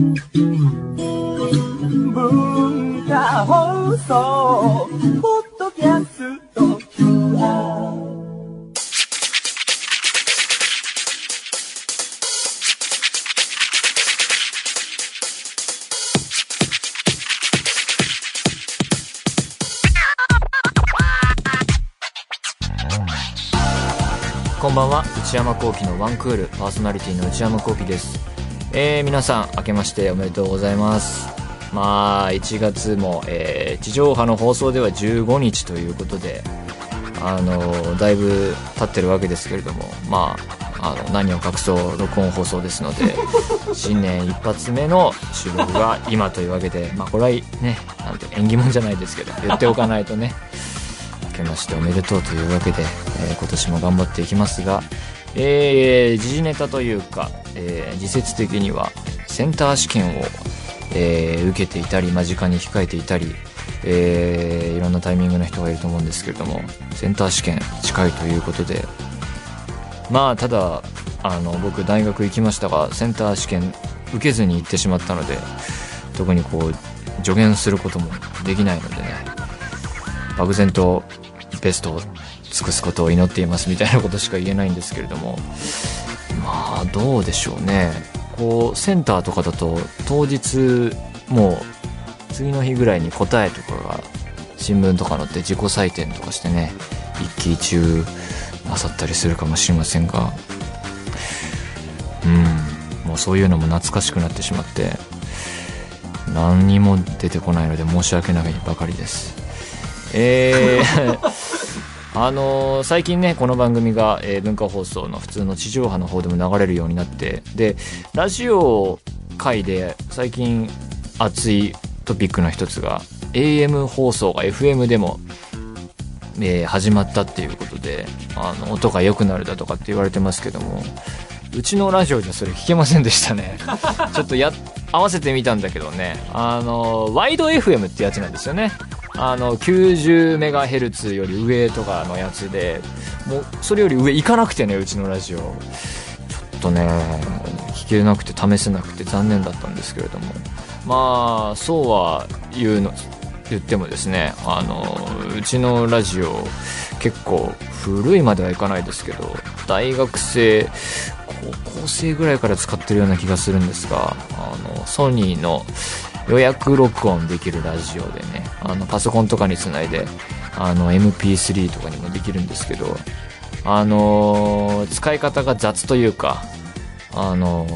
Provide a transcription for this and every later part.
文化放送ポッドキャスト QR こんばんは。内山聖輝のワンクール。パーソナリティの内山聖輝です。えー、皆さん明けましておめでとうございます。まあ1月も、えー、地上波の放送では15日ということであのだいぶ経ってるわけですけれどもまああの何を隠そう録音放送ですので 新年一発目の収録が今というわけでまあこれはねなんて縁起物じゃないですけど言っておかないとね 明けましておめでとうというわけで、えー今年も頑張っていきますが、えー時事ネタというか、えー時節的にはセンター試験を、えー受けていたり間近に控えていたり、えーいろんなタイミングの人がいると思うんですけれどもセンター試験近いということで。まあただあの僕大学行きましたがセンター試験受けずに行ってしまったので特にこう助言することもできないのでね漠然とベストを尽くすことを祈っていますみたいなことしか言えないんですけれどもまあどうでしょうね。こうセンターとかだと当日もう次の日ぐらいに答えとかが新聞とか載って自己採点とかしてね一喜一憂なさったりするかもしれませんが。うん。もうそういうのも懐かしくなってしまって何にも出てこないので申し訳ないばかりです。えーあのー最近ねこの番組が、えー文化放送の普通の地上波の方でも流れるようになってでラジオ界で最近熱いトピックの一つが AM 放送が FM でも、えー始まったっていうことであの音が良くなるだとかって言われてますけどもうちのラジオじゃそれ聞けませんでしたね。ちょっとや合わせてみたんだけどね。あのワイド FM ってやつなんですよね。あの 90MHz より上とかのやつでもうそれより上行かなくてねうちのラジオ。ちょっとね聞けなくて試せなくて残念だったんですけれども。まあそうは言うの言ってもですねあのうちのラジオ結構古いまではいかないですけど大学生高校生ぐらいから使ってるような気がするんですがあのソニーの予約録音できるラジオでねあのパソコンとかにつないであの MP3 とかにもできるんですけどあの使い方が雑というかあの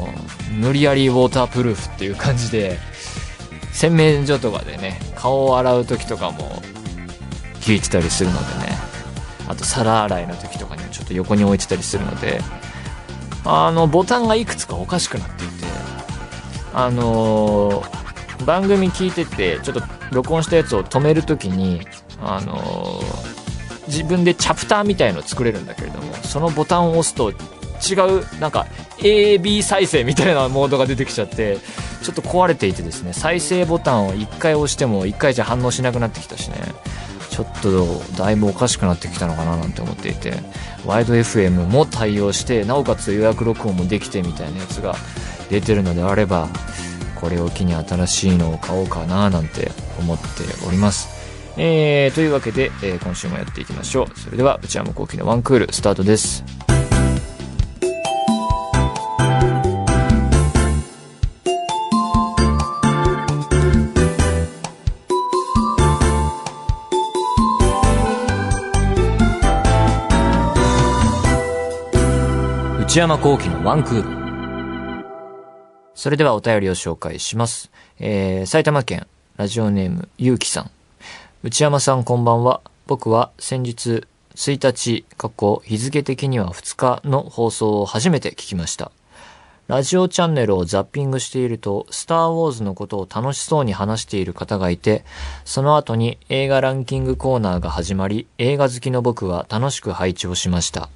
無理やりウォータープルーフっていう感じで洗面所とかでね顔を洗う時とかも聞いてたりするのでねあと皿洗いの時とかにもちょっと横に置いてたりするのであのボタンがいくつかおかしくなっていてあの番組聞いててちょっと録音したやつを止める時にあの自分でチャプターみたいの作れるんだけれどもそのボタンを押すと違うなんか AB 再生みたいなモードが出てきちゃってちょっと壊れていてですね再生ボタンを1回押しても1回じゃ反応しなくなってきたしね。ちょっとだいぶおかしくなってきたのかななんて思っていてワイド FM も対応してなおかつ予約録音もできてみたいなやつが出てるのであればこれを機に新しいのを買おうかななんて思っております。えー、というわけで、えー今週もやっていきましょう。それでは内山昂輝のワンクールスタートです。内山聖輝のワンクール。それではお便りを紹介します。えー、埼玉県、ラジオネーム、ゆうきさん。内山さんこんばんは。僕は先日、1日、過去、日付的には2日の放送を初めて聞きました。ラジオチャンネルをザッピングしていると、スターウォーズのことを楽しそうに話している方がいて、その後に映画ランキングコーナーが始まり、映画好きの僕は楽しく拝聴しました。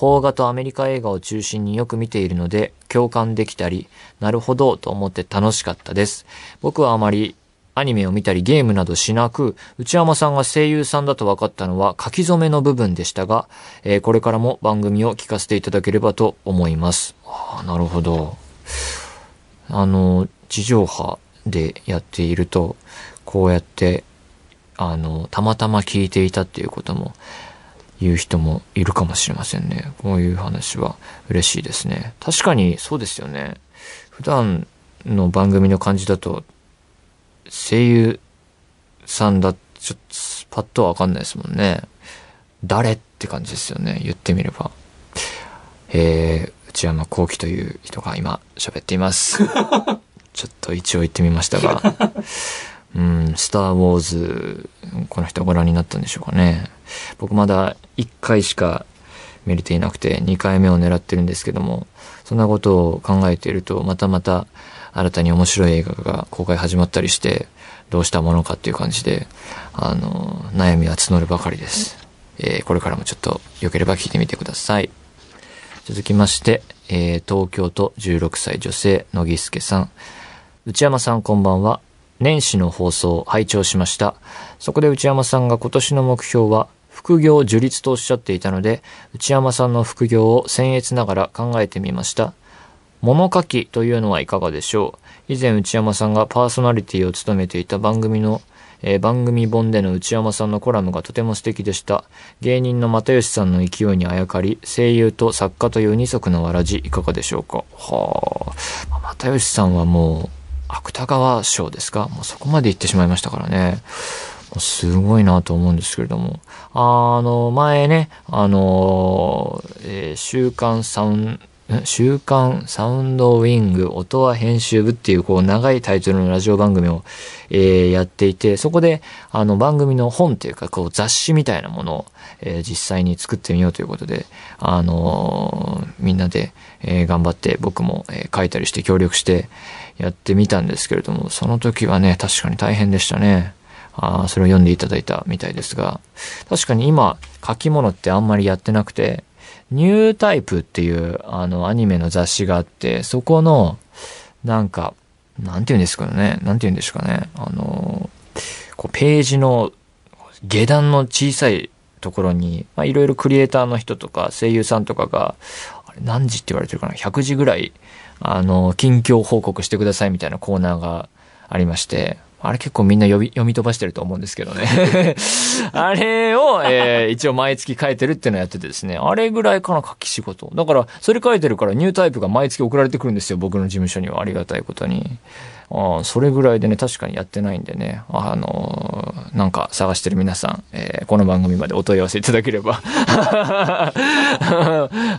邦画とアメリカ映画を中心によく見ているので共感できたり、なるほどと思って楽しかったです。僕はあまりアニメを見たりゲームなどしなく、内山さんが声優さんだと分かったのは書き初めの部分でしたが、えーこれからも番組を聞かせていただければと思います。あ、なるほど。あの、地上波でやっていると、こうやって、あの、たまたま聞いていたっていうことも、言う人もいるかもしれませんね。こういう話は嬉しいですね。確かにそうですよね。普段の番組の感じだと、声優さんだ、ちょっとパッとはわかんないですもんね。誰って感じですよね。言ってみれば。えー、内山幸輝という人が今喋っています。ちょっと一応言ってみましたが。うん、スター・ウォーズ、この人ご覧になったんでしょうかね。僕まだ1回しか見れていなくて2回目を狙ってるんですけども、そんなことを考えていると、またまた新たに面白い映画が公開始まったりして、どうしたものかっていう感じで、あの、悩みは募るばかりです。えーこれからもちょっと良ければ聞いてみてください。続きまして、えー東京都16歳女性、野木助さん。内山さんこんばんは。年始の放送を拝聴しました。そこで内山さんが今年の目標は、副業樹立とおっしゃっていたので、内山さんの副業を僭越ながら考えてみました。物書きというのはいかがでしょう？以前内山さんがパーソナリティを務めていた番組の、えー番組本での内山さんのコラムがとても素敵でした。芸人の又吉さんの勢いにあやかり、声優と作家という二足のわらじいかがでしょうか？はあ。又吉さんはもう、芥川賞ですか？もうそこまで行ってしまいましたからね。すごいなと思うんですけれども。あの、前ね、あの、えー週刊サウン、週刊サウンドウィング音は編集部っていうこう長いタイトルのラジオ番組を、えーやっていて、そこであの番組の本っていうかこう雑誌みたいなものを、えー実際に作ってみようということで、あのーみんなで、えー頑張って僕も、えー書いたりして協力してやってみたんですけれども、その時はね、確かに大変でしたね。あーそれを読んでいただいたみたいですが、確かに今、書き物ってあんまりやってなくて、ニュータイプっていう、あの、アニメの雑誌があって、そこの、なんか、なんて言うんですかね、なんて言うんですかね、あの、こう、ページの下段の小さいところに、まあ、いろいろクリエイターの人とか声優さんとかが、あれ何時って言われてるかな ?100 時ぐらい、あの、近況報告してくださいみたいなコーナーがありまして、あれ結構みんな読み読み飛ばしてると思うんですけどね。あれを、えー一応毎月書いてるっていうのをやっててですね。あれぐらいかな、書き仕事。だから、それ書いてるからニュータイプが毎月送られてくるんですよ。僕の事務所にはありがたいことに。あそれぐらいでね、確かにやってないんでね。あのーなんか探してる皆さん、えーこの番組までお問い合わせいただければ。あ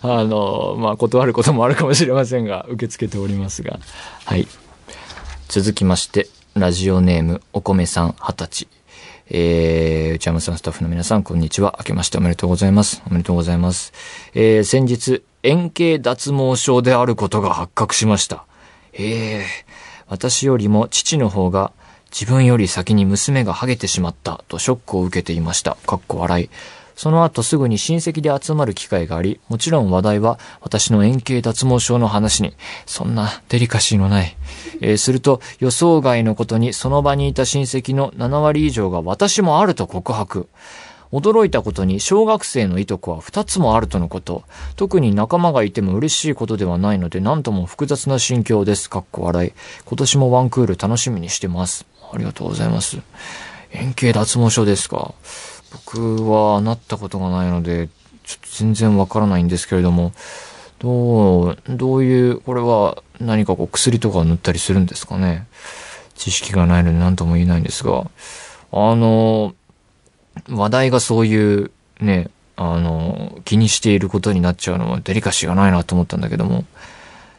のーまあ、断ることもあるかもしれませんが、受け付けておりますが。はい。続きまして、ラジオネーム、お米さん、二十歳。えー、内山さんスタッフの皆さん、こんにちは。明けましておめでとうございます。おめでとうございます。えー、先日、円形脱毛症であることが発覚しました。えー、私よりも父の方が、自分より先に娘がハゲてしまったとショックを受けていました。かっこ笑い。その後すぐに親戚で集まる機会があり、もちろん話題は私の円形脱毛症の話に、そんなデリカシーのない。えーすると予想外のことにその場にいた親戚の7割以上が私もあると告白。驚いたことに小学生のいとこは2つもあるとのこと。特に仲間がいても嬉しいことではないので何とも複雑な心境です。かっこ笑い。今年もワンクール楽しみにしてます。ありがとうございます。円形脱毛症ですか。僕はなったことがないので、ちょっと全然わからないんですけれども、どう、どういう、これは何かこう薬とかを塗ったりするんですかね。知識がないので何とも言えないんですが、あの、話題がそういうね、あの、気にしていることになっちゃうのはデリカシーがないなと思ったんだけども、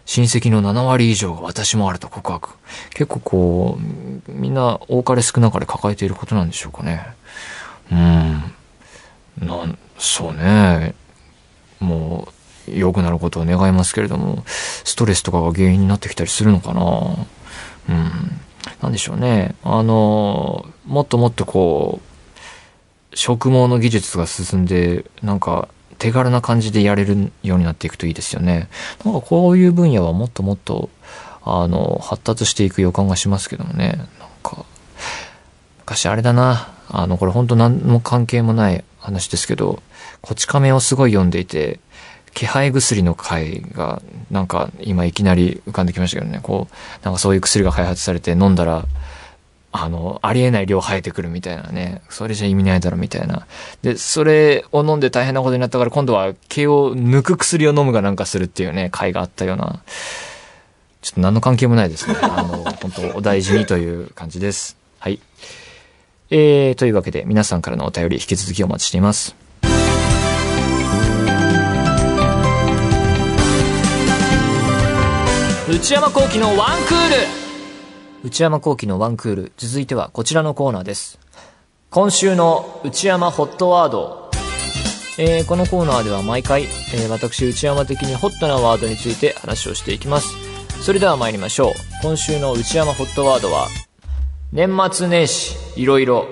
親戚の7割以上が私もあると告白。結構こう、みんな多かれ少なかれ抱えていることなんでしょうかね。うん。なん、そうね。もう、良くなることを願いますけれども、ストレスとかが原因になってきたりするのかな。うん。なんでしょうね。あの、もっともっとこう、植毛の技術が進んで、なんか、手軽な感じでやれるようになっていくといいですよね。なんかこういう分野はもっともっと、あの、発達していく予感がしますけどもね。なんか、昔あれだな。あの、これ本当何の関係もない話ですけど、こち亀をすごい読んでいて、気配薬の会が、なんか今いきなり浮かんできましたけどね、こう、なんかそういう薬が開発されて飲んだら、あの、ありえない量生えてくるみたいなね。それじゃ意味ないだろみたいな。で、それを飲んで大変なことになったから今度は毛を抜く薬を飲むがなんかするっていうね、会があったような。ちょっと何の関係もないですね。あの、本当お大事にという感じです。はい。えー、というわけで皆さんからのお便り引き続きお待ちしています。内山幸輝のワンクール内山幸輝のワンクール。続いてはこちらのコーナーです。今週の内山ホットワード。えー、このコーナーでは毎回、えー、私内山的にホットなワードについて話をしていきます。それでは参りましょう。今週の内山ホットワードは、年末年始、いろいろ。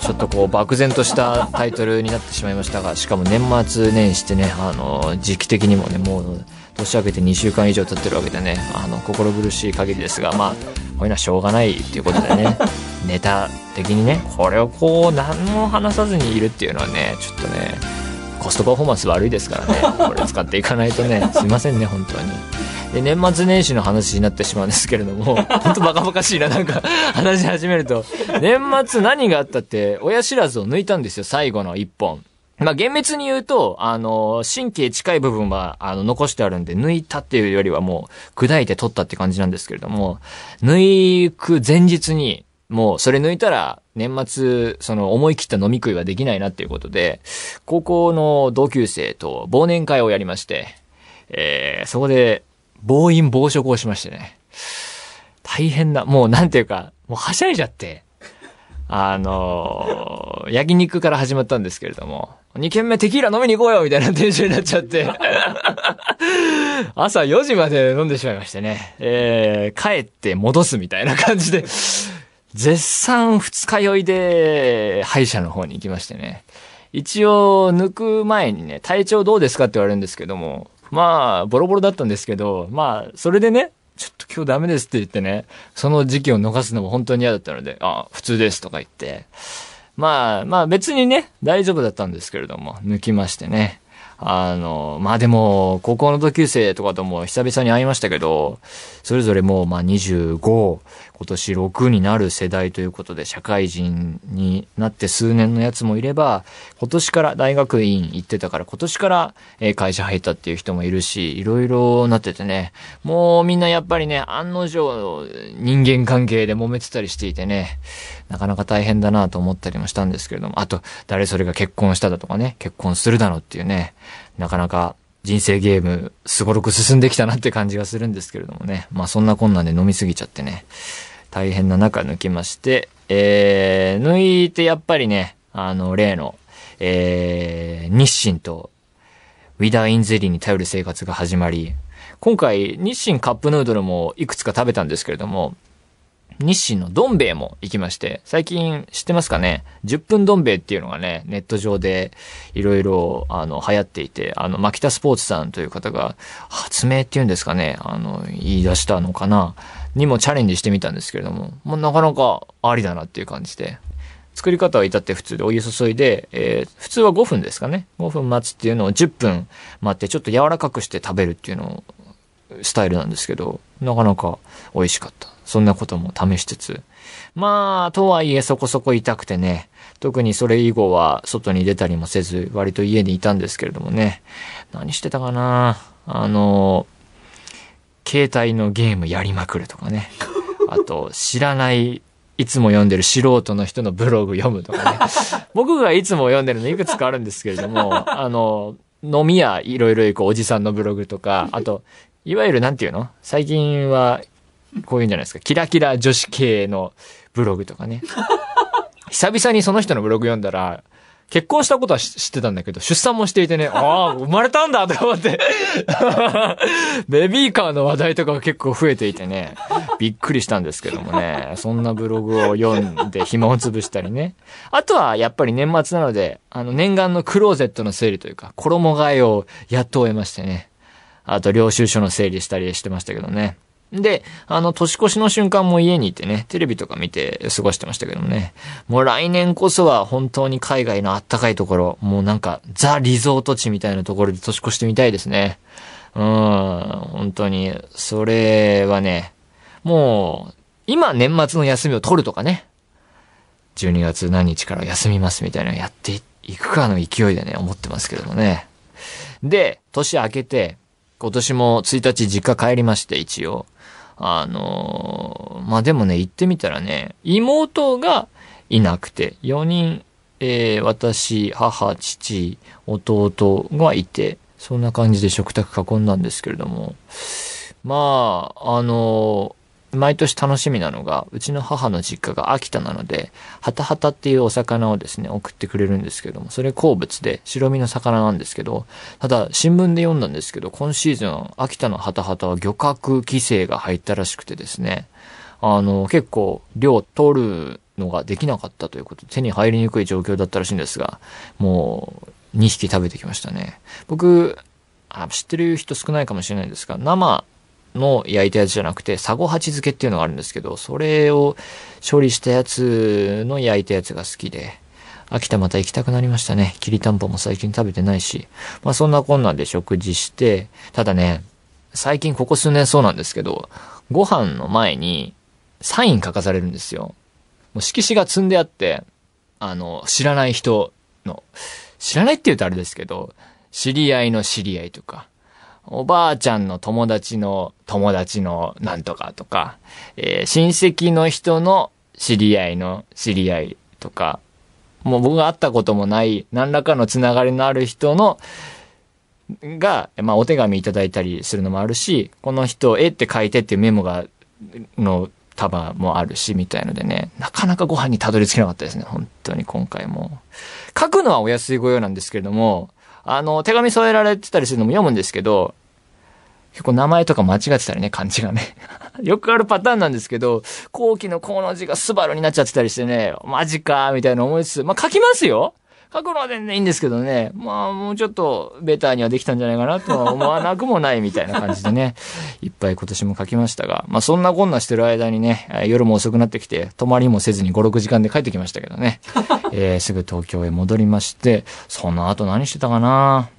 ちょっとこう漠然としたタイトルになってしまいましたが、しかも年末年始ってね、あの、時期的にもね、もう、年明けて2週間以上経ってるわけでね、あの、心苦しい限りですが、まあ、こういうのはしょうがないっていうことでね、ネタ的にね、これをこう、何も話さずにいるっていうのはね、ちょっとね、コストパフォーマンス悪いですからね、これ使っていかないとね、すいませんね、本当に。で、年末年始の話になってしまうんですけれども、本当バカバカしいな、なんか、話し始めると。年末何があったって、親知らずを抜いたんですよ、最後の一本。まあ、厳密に言うと、あの、神経近い部分は、あの、残してあるんで、抜いたっていうよりはもう、砕いて取ったって感じなんですけれども、抜く前日に、もう、それ抜いたら、年末、その、思い切った飲み食いはできないなっていうことで、高校の同級生と忘年会をやりまして、えー、そこで、暴飲暴食をしましてね。大変な、もうなんていうか、もうはしゃいじゃって、あの、焼肉から始まったんですけれども、2軒目テキーラ飲みに行こうよみたいなテンションになっちゃって朝4時まで飲んでしまいましてね、えー、帰って戻すみたいな感じで、絶賛二日酔いで、歯医者の方に行きましてね。一応、抜く前にね、体調どうですかって言われるんですけども、まあ、ボロボロだったんですけど、まあ、それでね、ちょっと今日ダメですって言ってね、その時期を逃すのも本当に嫌だったので、あ、普通ですとか言って、まあ、まあ別にね、大丈夫だったんですけれども、抜きましてね。あの、まあでも、高校の同級生とかとも久々に会いましたけど、それぞれもうまあ25、今年6になる世代ということで、社会人になって数年のやつもいれば、今年から大学院行ってたから、今年から会社入ったっていう人もいるし、いろいろなっててね、もうみんなやっぱりね、案の定人間関係で揉めてたりしていてね、なかなか大変だなと思ったりもしたんですけれども、あと、誰それが結婚しただとかね、結婚するだろうっていうね、なかなか人生ゲーム、すごろく進んできたなって感じがするんですけれどもね。まあそんなこんなんで飲みすぎちゃってね。大変な中抜きまして、えー、抜いてやっぱりね、あの、例の、えー、日清と、ウィダーインゼリーに頼る生活が始まり、今回、日清カップヌードルもいくつか食べたんですけれども、日清のどん兵衛も行きまして、最近知ってますかね ?10 分どん兵衛っていうのがね、ネット上でいろいろ、あの、流行っていて、あの、マキタスポーツさんという方が、発明っていうんですかね、あの、言い出したのかな？にもチャレンジしてみたんですけれども、もうなかなかありだなっていう感じで。作り方は至って普通でお湯注いで、えー、普通は5分ですかね。5分待つっていうのを10分待ってちょっと柔らかくして食べるっていうのを、スタイルなんですけど、なかなか美味しかった。そんなことも試しつつ。まあ、とはいえそこそこ痛くてね、特にそれ以後は外に出たりもせず、割と家にいたんですけれどもね、何してたかな？あの、携帯のゲームやりまくるとかね。あと、知らないいつも読んでる素人の人のブログ読むとかね。僕がいつも読んでるのいくつかあるんですけれども、あの、飲み屋いろいろ行くおじさんのブログとか、あと、いわゆるなんていうの？最近はこういうんじゃないですか。キラキラ女子系のブログとかね。久々にその人のブログ読んだら、結婚したことは知ってたんだけど、出産もしていてね、ああ、生まれたんだと思って ベビーカーの話題とかが結構増えていてね、びっくりしたんですけどもね、そんなブログを読んで暇を潰したりね。あとはやっぱり年末なので、あの念願のクローゼットの整理というか、衣替えをやっと終えましてね。あと領収書の整理したりしてましたけどね。で、あの、年越しの瞬間も家にいてね、テレビとか見て過ごしてましたけどもね。もう来年こそは本当に海外のあったかいところ、もうなんかザ・リゾート地みたいなところで年越してみたいですね。うん、本当に、それはね、もう、今年末の休みを取るとかね。12月何日から休みますみたいなのやっていくかの勢いでね、思ってますけどもね。で、年明けて、今年も1日実家帰りまして、一応。あの、まあ、でもね、行ってみたらね、妹がいなくて、4人、えー、私、母、父、弟がいて、そんな感じで食卓囲んだんですけれども、まあ、あの毎年楽しみなのが、うちの母の実家が秋田なので、ハタハタっていうお魚をですね、送ってくれるんですけども、それ好物で白身の魚なんですけど、ただ新聞で読んだんですけど、今シーズン秋田のハタハタは漁獲規制が入ったらしくてですね、あの、結構量取るのができなかったということ、手に入りにくい状況だったらしいんですが、もう2匹食べてきましたね。僕、あ知ってる人少ないかもしれないんですが、生の焼いたやつじゃなくて、サゴハチ漬けっていうのがあるんですけど、それを処理したやつの焼いたやつが好きで、秋田また行きたくなりましたね。きりたんぽも最近食べてないし。まあそんなこんなんで食事して、ただね、最近ここ数年そうなんですけど、ご飯の前にサイン書かされるんですよ。もう色紙が積んであって、あの、知らない人の、知らないって言うとあれですけど、知り合いの知り合いとか、おばあちゃんの友達の友達のなんとかとか、えー、親戚の人の知り合いの知り合いとか、もう僕が会ったこともない何らかのつながりのある人の、が、まあお手紙いただいたりするのもあるし、この人、絵って書いてっていうメモが、の束もあるし、みたいのでね、なかなかご飯にたどり着けなかったですね、本当に今回も。書くのはお安いご用なんですけれども、あの、手紙添えられてたりするのも読むんですけど、結構名前とか間違ってたりね、漢字がね。よくあるパターンなんですけど、後期のこの字がスバルになっちゃってたりしてね、マジかーみたいな思いつつ、まあ書きますよ書くのは全然いいんですけどね、まあもうちょっとベターにはできたんじゃないかなとは思わなくもないみたいな感じでね、いっぱい今年も書きましたが、まあそんなこんなしてる間にね、夜も遅くなってきて、泊まりもせずに5、6時間で帰ってきましたけどね、えー、すぐ東京へ戻りまして、その後何してたかな。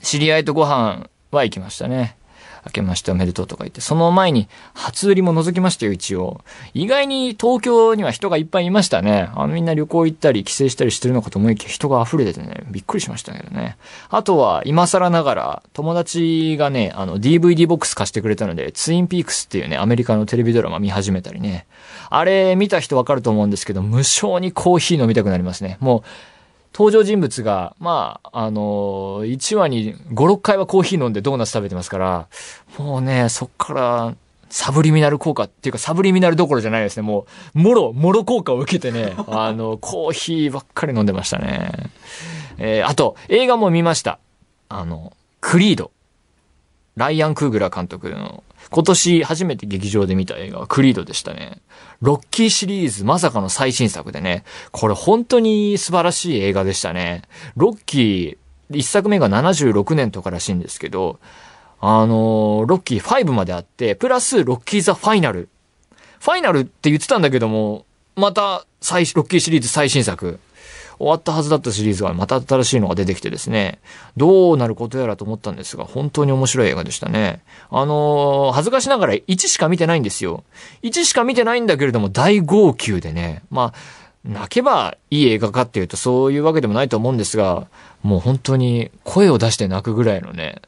知り合いとご飯は行きましたね。明けましておめでとうとか言って、その前に初売りも覗きましたよ、一応。意外に東京には人がいっぱいいましたね。あのみんな旅行行ったり帰省したりしてるのかと思いきや人が溢れててね、びっくりしましたけどね。あとは、今更ながら、友達がね、あの DVD ボックス貸してくれたので、ツインピークスっていうね、アメリカのテレビドラマ見始めたりね。あれ見た人わかると思うんですけど、無性にコーヒー飲みたくなりますね。もう、登場人物が、まあ、あのー、1話に5、6回はコーヒー飲んでドーナツ食べてますから、もうね、そっから、サブリミナル効果っていうか、サブリミナルどころじゃないですね。もう、もろ、もろ効果を受けてね、あの、コーヒーばっかり飲んでましたね。えー、あと、映画も見ました。あの、クリード。ライアン・クーグラー監督の、今年初めて劇場で見た映画はクリードでしたね。ロッキーシリーズまさかの最新作でね、これ本当に素晴らしい映画でしたね。ロッキー、一作目が76年とからしいんですけど、あのー、ロッキー5まであって、プラスロッキーザファイナル。ファイナルって言ってたんだけども、また、最、ロッキーシリーズ最新作。終わったはずだったシリーズがまた新しいのが出てきてですね、どうなることやらと思ったんですが、本当に面白い映画でしたね。あのー、恥ずかしながら1しか見てないんですよ。1しか見てないんだけれども大号泣でね、まあ、泣けばいい映画かっていうとそういうわけでもないと思うんですが、もう本当に声を出して泣くぐらいのね、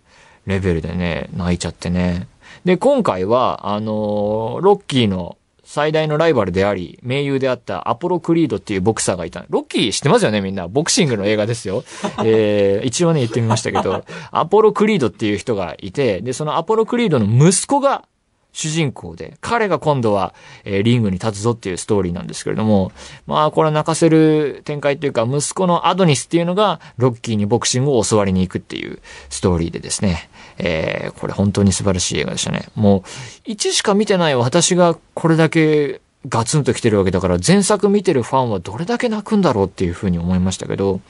レベルでね、泣いちゃってね。で、今回は、あのー、ロッキーの最大のライバルであり、盟友であったアポロ・クリードっていうボクサーがいた。ロッキー知ってますよねみんな？ボクシングの映画ですよ。えー、一応ね言ってみましたけど、アポロ・クリードっていう人がいて、で、そのアポロ・クリードの息子が主人公で、彼が今度は、えー、リングに立つぞっていうストーリーなんですけれども、まあ、これは泣かせる展開っていうか、息子のアドニスっていうのが、ロッキーにボクシングを教わりに行くっていうストーリーでですね、えー、これ本当に素晴らしい映画でしたね。もう、1しか見てない私がこれだけガツンと来てるわけだから、前作見てるファンはどれだけ泣くんだろうっていうふうに思いましたけど、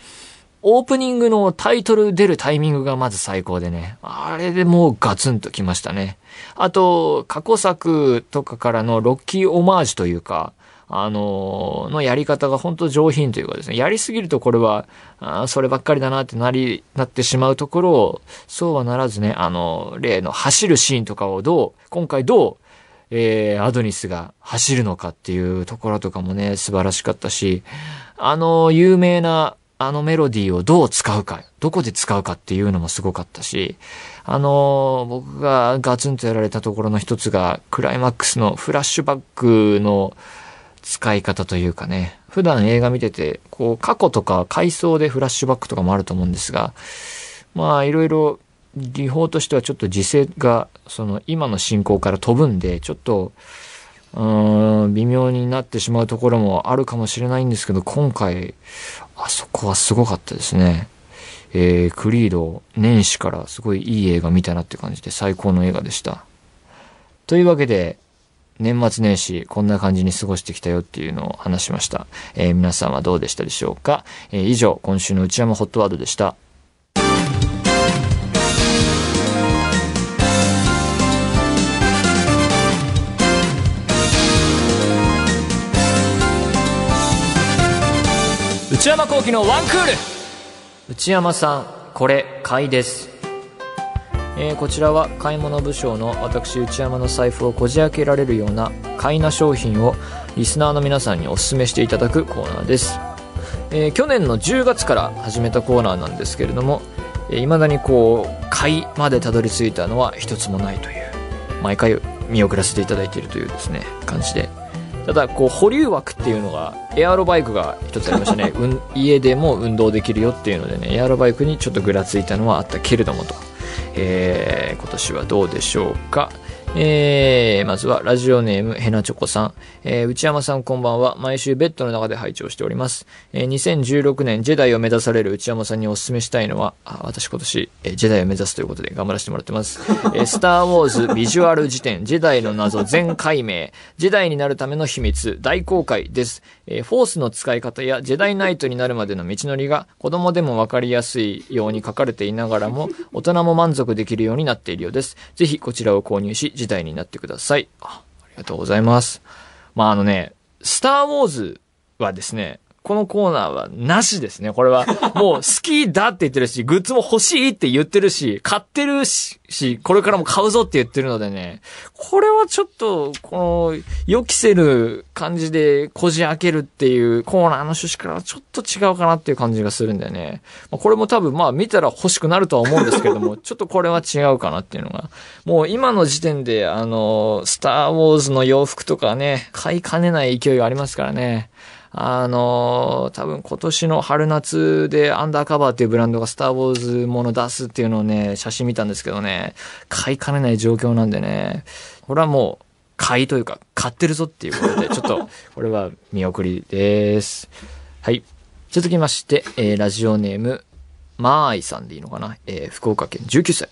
オープニングのタイトル出るタイミングがまず最高でね。あれでもうガツンときましたね。あと、過去作とかからのロッキーオマージュというか、あののやり方が本当上品というかですね、やりすぎるとこれは、あそればっかりだなってなり、なってしまうところを、そうはならずね、あの、例の走るシーンとかをどう、今回どう、えー、アドニスが走るのかっていうところとかもね、素晴らしかったし、あの、有名な、あのメロディーをどう使うか、どこで使うかっていうのもすごかったし、あの、僕がガツンとやられたところの一つが、クライマックスのフラッシュバックの使い方というかね、普段映画見てて、こう、過去とか回想でフラッシュバックとかもあると思うんですが、まあ、いろいろ技法としてはちょっと時勢が、その今の進行から飛ぶんで、ちょっと、うん、微妙になってしまうところもあるかもしれないんですけど、今回、あそこはすごかったですね。えー、クリード、年始からすごいいい映画見たなって感じで最高の映画でした。というわけで、年末年始こんな感じに過ごしてきたよっていうのを話しました。えー、皆さんはどうでしたでしょうか、えー、以上、今週の内山ホットワードでした。内山幸喜のワンクール内山さんこれ買いですえー、こちらは買い物部署の私内山の財布をこじ開けられるような買いな商品をリスナーの皆さんにお勧めしていただくコーナーです、えー、去年の10月から始めたコーナーなんですけれどもいま、えー、だにこう買いまでたどり着いたのは一つもないという毎回見送らせていただいているというですね感じで。ただこう保留枠っていうのがエアロバイクが一つありましたね、うん、家でも運動できるよっていうのでねエアロバイクにちょっとぐらついたのはあったけれどもと、えー、今年はどうでしょうか？えー、まずはラジオネームヘナチョコさん。えー、内山さんこんばんは。毎週ベッドの中で拝聴しております。えー、2016年ジェダイを目指される内山さんにお勧めしたいのは、あ私今年、えー、ジェダイを目指すということで頑張らせてもらってます。えー、スターウォーズビジュアル辞典、ジェダイの謎全解明、ジェダイになるための秘密、大公開です。えー、フォースの使い方やジェダイナイトになるまでの道のりが子供でもわかりやすいように書かれていながらも、大人も満足できるようになっているようです。ぜひこちらを購入し、時代になってください。あありがとうございます。まあ、あのね、スターウォーズはですね、このコーナーはなしですね。これは、もう好きだって言ってるし、グッズも欲しいって言ってるし、買ってるし、これからも買うぞって言ってるのでね、これはちょっと、この、予期せる感じでこじ開けるっていうコーナーの趣旨からはちょっと違うかなっていう感じがするんだよね。まあ、これも多分まあ見たら欲しくなるとは思うんですけども、ちょっとこれは違うかなっていうのが。もう今の時点で、あの、スターウォーズの洋服とかね、買いかねない勢いがありますからね。あの多分今年の春夏でアンダーカバーっていうブランドがスターウォーズもの出すっていうのをね、写真見たんですけどね、買いかねない状況なんでね、これはもう、買いというか、買ってるぞっていうことで、ちょっと、これは見送りです。はい。続きまして、えー、ラジオネーム、まーいさんでいいのかな？えー、福岡県19歳。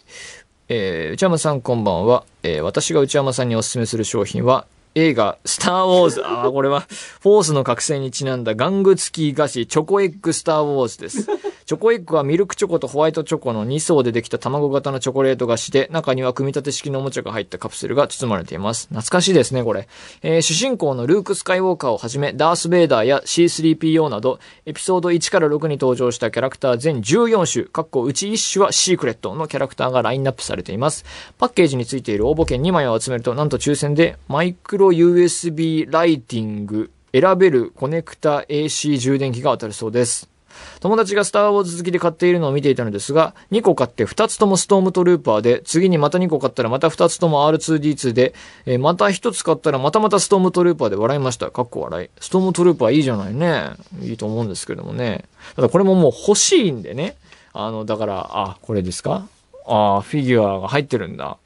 えー、内山さんこんばんは。えー、私が内山さんにお勧めする商品は、映画、スターウォーズ。ああ、これは、フォースの覚醒にちなんだ玩具付き菓子、チョコエッグスターウォーズです。チョコエッグはミルクチョコとホワイトチョコの2層でできた卵型のチョコレート菓子で、中には組み立て式のおもちゃが入ったカプセルが包まれています。懐かしいですね、これ。えー、主人公のルーク・スカイウォーカーをはじめ、ダース・ベイダーや C3PO など、エピソード1から6に登場したキャラクター全14種、かっこうち1種はシークレットのキャラクターがラインナップされています。パッケージについている応募券2枚を集めると、なんと抽選で、マイクロ USB ライティング、選べるコネクタ AC 充電器が当たるそうです。友達がスターウォーズ好きで買っているのを見ていたのですが、2個買って2つともストームトルーパーで、次にまた2個買ったらまた2つとも R2D2 で、えー、また1つ買ったらまたまたストームトルーパーで笑いました。かっこ笑い。ストームトルーパーいいじゃないね。いいと思うんですけどもね。ただこれももう欲しいんでね。あの、だから、あ、これですか？あフィギュアが入ってるんだ。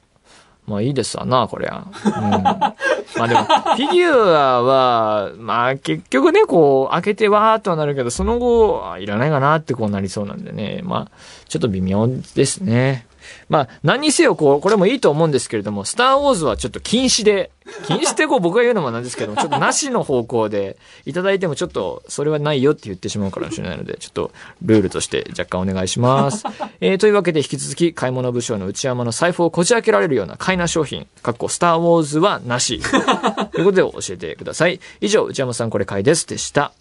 まあいいですわな、こりゃ。うん。まあでも、フィギュアは、まあ結局ね、こう、開けてわーっとはなるけど、その後、いらないかなってこうなりそうなんでね。まあ、ちょっと微妙ですね。まあ、何にせよ、こう、これもいいと思うんですけれども、スターウォーズはちょっと禁止で、気にしてこう僕が言うのもなんですけども、ちょっとなしの方向でいただいてもちょっとそれはないよって言ってしまうかもしれないので、ちょっとルールとして若干お願いします。えー、というわけで引き続き買い物部署の内山の財布をこじ開けられるような買いな商品、かっこスターウォーズはなし。ということで教えてください。以上、内山さんこれ買いですでした。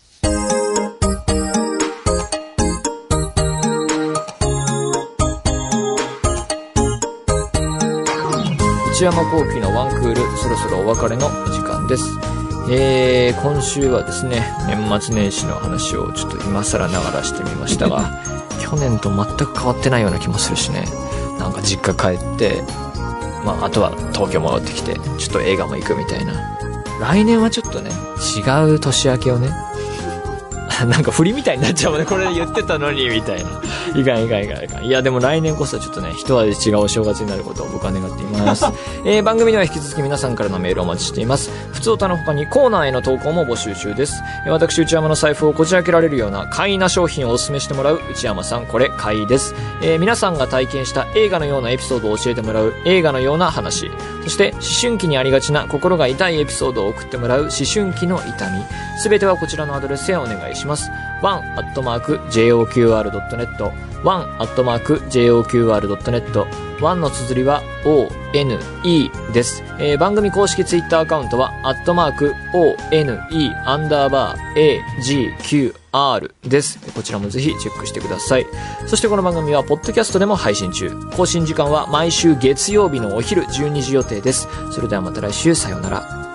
内山幸輝のワンクール、そろそろお別れの時間です。えー、今週はですね、年末年始の話をちょっと今更ながらしてみましたが、去年と全く変わってないような気もするしね、なんか実家帰って、まあ、あとは東京戻ってきて、ちょっと映画も行くみたいな。来年はちょっとね、違う年明けをね、なんか振りみたいになっちゃうもんね。これ言ってたのに、みたいな。いかんいかんいかんいかん。いや、でも来年こそちょっとね、一味違うお正月になることを僕は願っています。えー、番組では引き続き皆さんからのメールをお待ちしています。普通歌の他にコーナーへの投稿も募集中です。えー私、内山の財布をこじ開けられるような買いな商品をお勧めしてもらう内山さん、これ買いです。えー皆さんが体験した映画のようなエピソードを教えてもらう映画のような話。そして、思春期にありがちな心が痛いエピソードを送ってもらう思春期の痛み。すべてはこちらのアドレスへお願いします。one.joqr.net one.joqr.net one の綴りは one です。えー番組公式ツイッターアカウントは、アットマーク one アンダーバー agqr です。こちらもぜひチェックしてください。そしてこの番組は、ポッドキャストでも配信中。更新時間は毎週月曜日のお昼12時予定です。それではまた来週、さようなら。